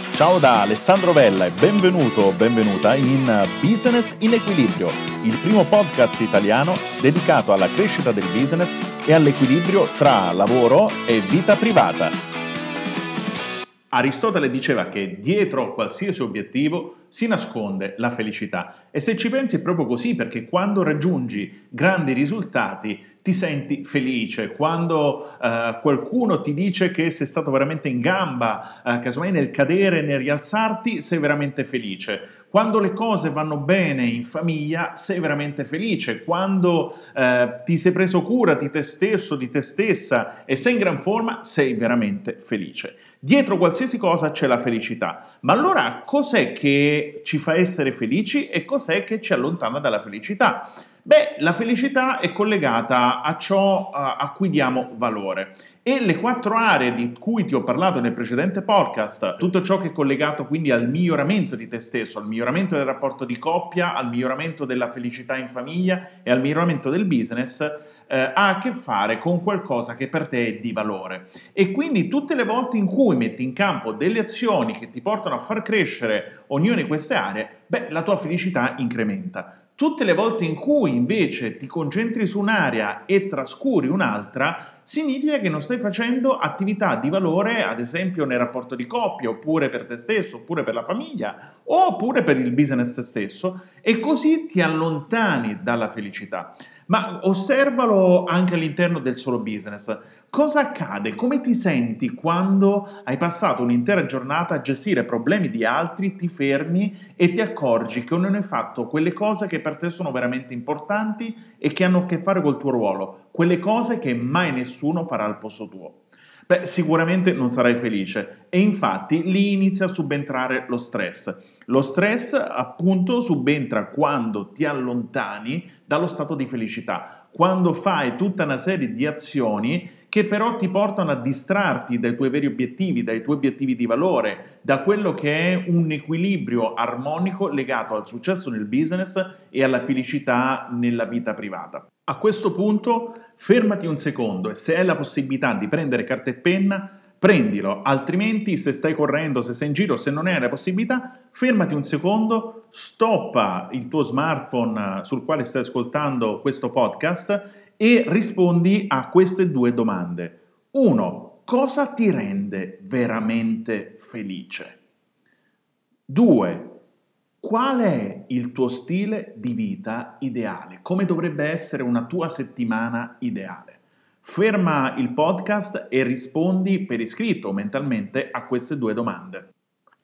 Ciao da Alessandro Vella e benvenuto o benvenuta in Business in Equilibrio, il primo podcast italiano dedicato alla crescita del business e all'equilibrio tra lavoro e vita privata. Aristotele diceva che dietro qualsiasi obiettivo si nasconde la felicità e se ci pensi è proprio così perché quando raggiungi grandi risultati ti senti felice, quando eh, qualcuno ti dice che sei stato veramente in gamba, eh, casomai nel cadere nel rialzarti, sei veramente felice. Quando le cose vanno bene in famiglia, sei veramente felice. Quando eh, ti sei preso cura di te stesso, di te stessa e sei in gran forma, sei veramente felice. Dietro qualsiasi cosa c'è la felicità. Ma allora cos'è che ci fa essere felici e cos'è che ci allontana dalla felicità? Beh, la felicità è collegata a ciò a cui diamo valore e le quattro aree di cui ti ho parlato nel precedente podcast, tutto ciò che è collegato quindi al miglioramento di te stesso, al miglioramento del rapporto di coppia, al miglioramento della felicità in famiglia e al miglioramento del business, eh, ha a che fare con qualcosa che per te è di valore. E quindi tutte le volte in cui metti in campo delle azioni che ti portano a far crescere ognuna di queste aree, beh, la tua felicità incrementa. Tutte le volte in cui invece ti concentri su un'area e trascuri un'altra, significa che non stai facendo attività di valore, ad esempio nel rapporto di coppia, oppure per te stesso, oppure per la famiglia, oppure per il business stesso, e così ti allontani dalla felicità. Ma osservalo anche all'interno del solo business. Cosa accade? Come ti senti quando hai passato un'intera giornata a gestire problemi di altri, ti fermi e ti accorgi che non hai fatto quelle cose che per te sono veramente importanti e che hanno a che fare col tuo ruolo, quelle cose che mai nessuno farà al posto tuo? Beh, sicuramente non sarai felice e infatti lì inizia a subentrare lo stress. Lo stress appunto subentra quando ti allontani dallo stato di felicità, quando fai tutta una serie di azioni che però ti portano a distrarti dai tuoi veri obiettivi, dai tuoi obiettivi di valore, da quello che è un equilibrio armonico legato al successo nel business e alla felicità nella vita privata. A questo punto fermati un secondo e se hai la possibilità di prendere carta e penna, prendilo, altrimenti se stai correndo, se sei in giro, se non hai la possibilità, fermati un secondo, stoppa il tuo smartphone sul quale stai ascoltando questo podcast e rispondi a queste due domande. Uno, cosa ti rende veramente felice? Due, qual è il tuo stile di vita ideale? Come dovrebbe essere una tua settimana ideale? Ferma il podcast e rispondi per iscritto mentalmente a queste due domande.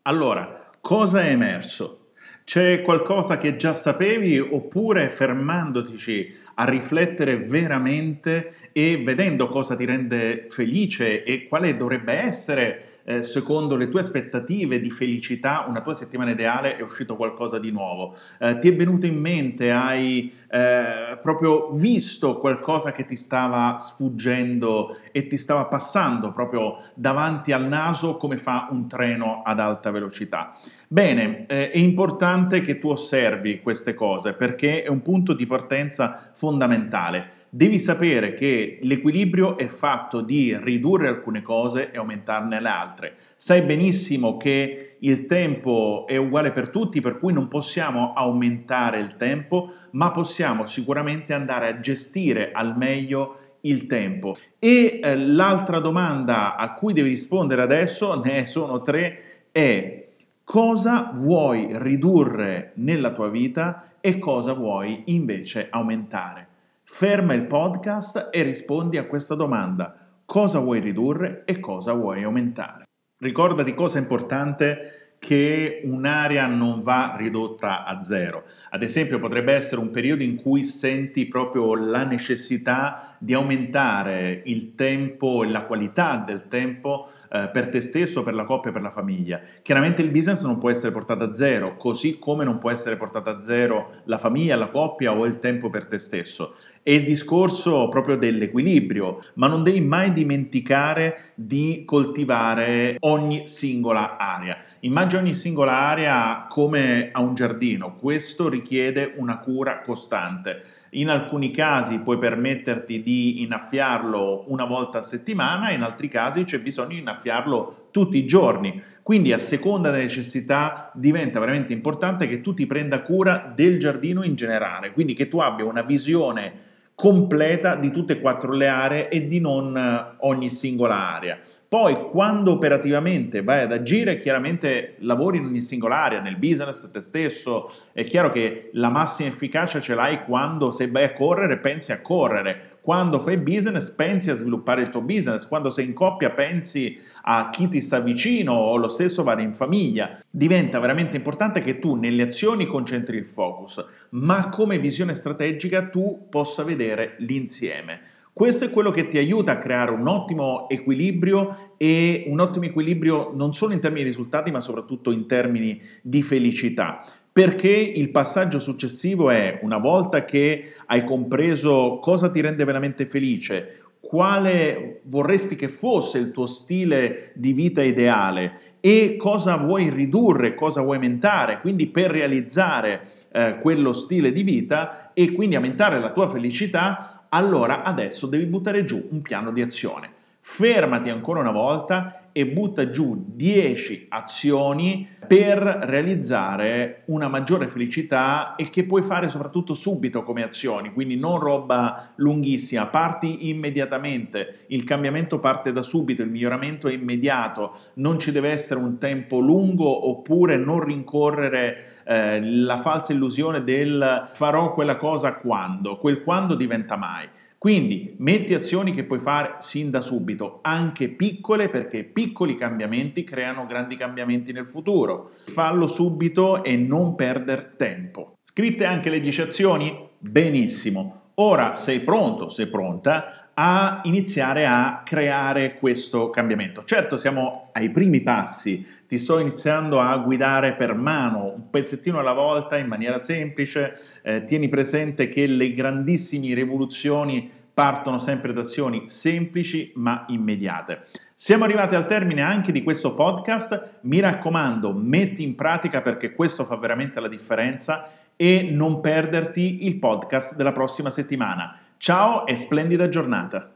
Allora, cosa è emerso? C'è qualcosa che già sapevi oppure fermandotici a riflettere veramente e vedendo cosa ti rende felice e quale dovrebbe essere eh, secondo le tue aspettative di felicità, una tua settimana ideale è uscito qualcosa di nuovo. Eh, ti è venuto in mente, hai eh, proprio visto qualcosa che ti stava sfuggendo e ti stava passando proprio davanti al naso come fa un treno ad alta velocità. Bene, eh, è importante che tu osservi queste cose perché è un punto di partenza fondamentale devi sapere che l'equilibrio è fatto di ridurre alcune cose e aumentarne le altre. Sai benissimo che il tempo è uguale per tutti, per cui non possiamo aumentare il tempo, ma possiamo sicuramente andare a gestire al meglio il tempo. E eh, l'altra domanda a cui devi rispondere adesso, ne sono tre, è cosa vuoi ridurre nella tua vita e cosa vuoi invece aumentare. Ferma il podcast e rispondi a questa domanda. Cosa vuoi ridurre e cosa vuoi aumentare? Ricordati cosa è importante che un'area non va ridotta a zero. Ad esempio potrebbe essere un periodo in cui senti proprio la necessità di aumentare il tempo e la qualità del tempo eh, per te stesso, per la coppia, per la famiglia. Chiaramente il business non può essere portato a zero, così come non può essere portato a zero la famiglia, la coppia o il tempo per te stesso. È il discorso proprio dell'equilibrio, ma non devi mai dimenticare di coltivare ogni singola area. Immagina ogni singola area come a un giardino, questo richiede una cura costante. In alcuni casi puoi permetterti di innaffiarlo una volta a settimana, in altri casi c'è bisogno di innaffiarlo tutti i giorni. Quindi a seconda delle necessità diventa veramente importante che tu ti prenda cura del giardino in generale, quindi che tu abbia una visione completa di tutte e quattro le aree e di non eh, ogni singola area. Poi quando operativamente vai ad agire, chiaramente lavori in ogni singola area, nel business, te stesso, è chiaro che la massima efficacia ce l'hai quando se vai a correre pensi a correre, quando fai business pensi a sviluppare il tuo business, quando sei in coppia pensi a chi ti sta vicino o lo stesso vale in famiglia. Diventa veramente importante che tu nelle azioni concentri il focus, ma come visione strategica tu possa vedere l'insieme. Questo è quello che ti aiuta a creare un ottimo equilibrio e un ottimo equilibrio non solo in termini di risultati, ma soprattutto in termini di felicità. Perché il passaggio successivo è, una volta che hai compreso cosa ti rende veramente felice, quale vorresti che fosse il tuo stile di vita ideale e cosa vuoi ridurre, cosa vuoi aumentare, quindi per realizzare eh, quello stile di vita e quindi aumentare la tua felicità, allora adesso devi buttare giù un piano di azione. Fermati ancora una volta e butta giù 10 azioni per realizzare una maggiore felicità e che puoi fare soprattutto subito come azioni, quindi non roba lunghissima, parti immediatamente, il cambiamento parte da subito, il miglioramento è immediato, non ci deve essere un tempo lungo oppure non rincorrere eh, la falsa illusione del farò quella cosa quando, quel quando diventa mai. Quindi metti azioni che puoi fare sin da subito, anche piccole perché piccoli cambiamenti creano grandi cambiamenti nel futuro. Fallo subito e non perdere tempo. Scritte anche le 10 azioni? Benissimo. Ora sei pronto, sei pronta a iniziare a creare questo cambiamento. Certo, siamo ai primi passi, ti sto iniziando a guidare per mano, un pezzettino alla volta, in maniera semplice. Eh, tieni presente che le grandissime rivoluzioni partono sempre da azioni semplici ma immediate. Siamo arrivati al termine anche di questo podcast, mi raccomando, metti in pratica perché questo fa veramente la differenza e non perderti il podcast della prossima settimana. Ciao e splendida giornata!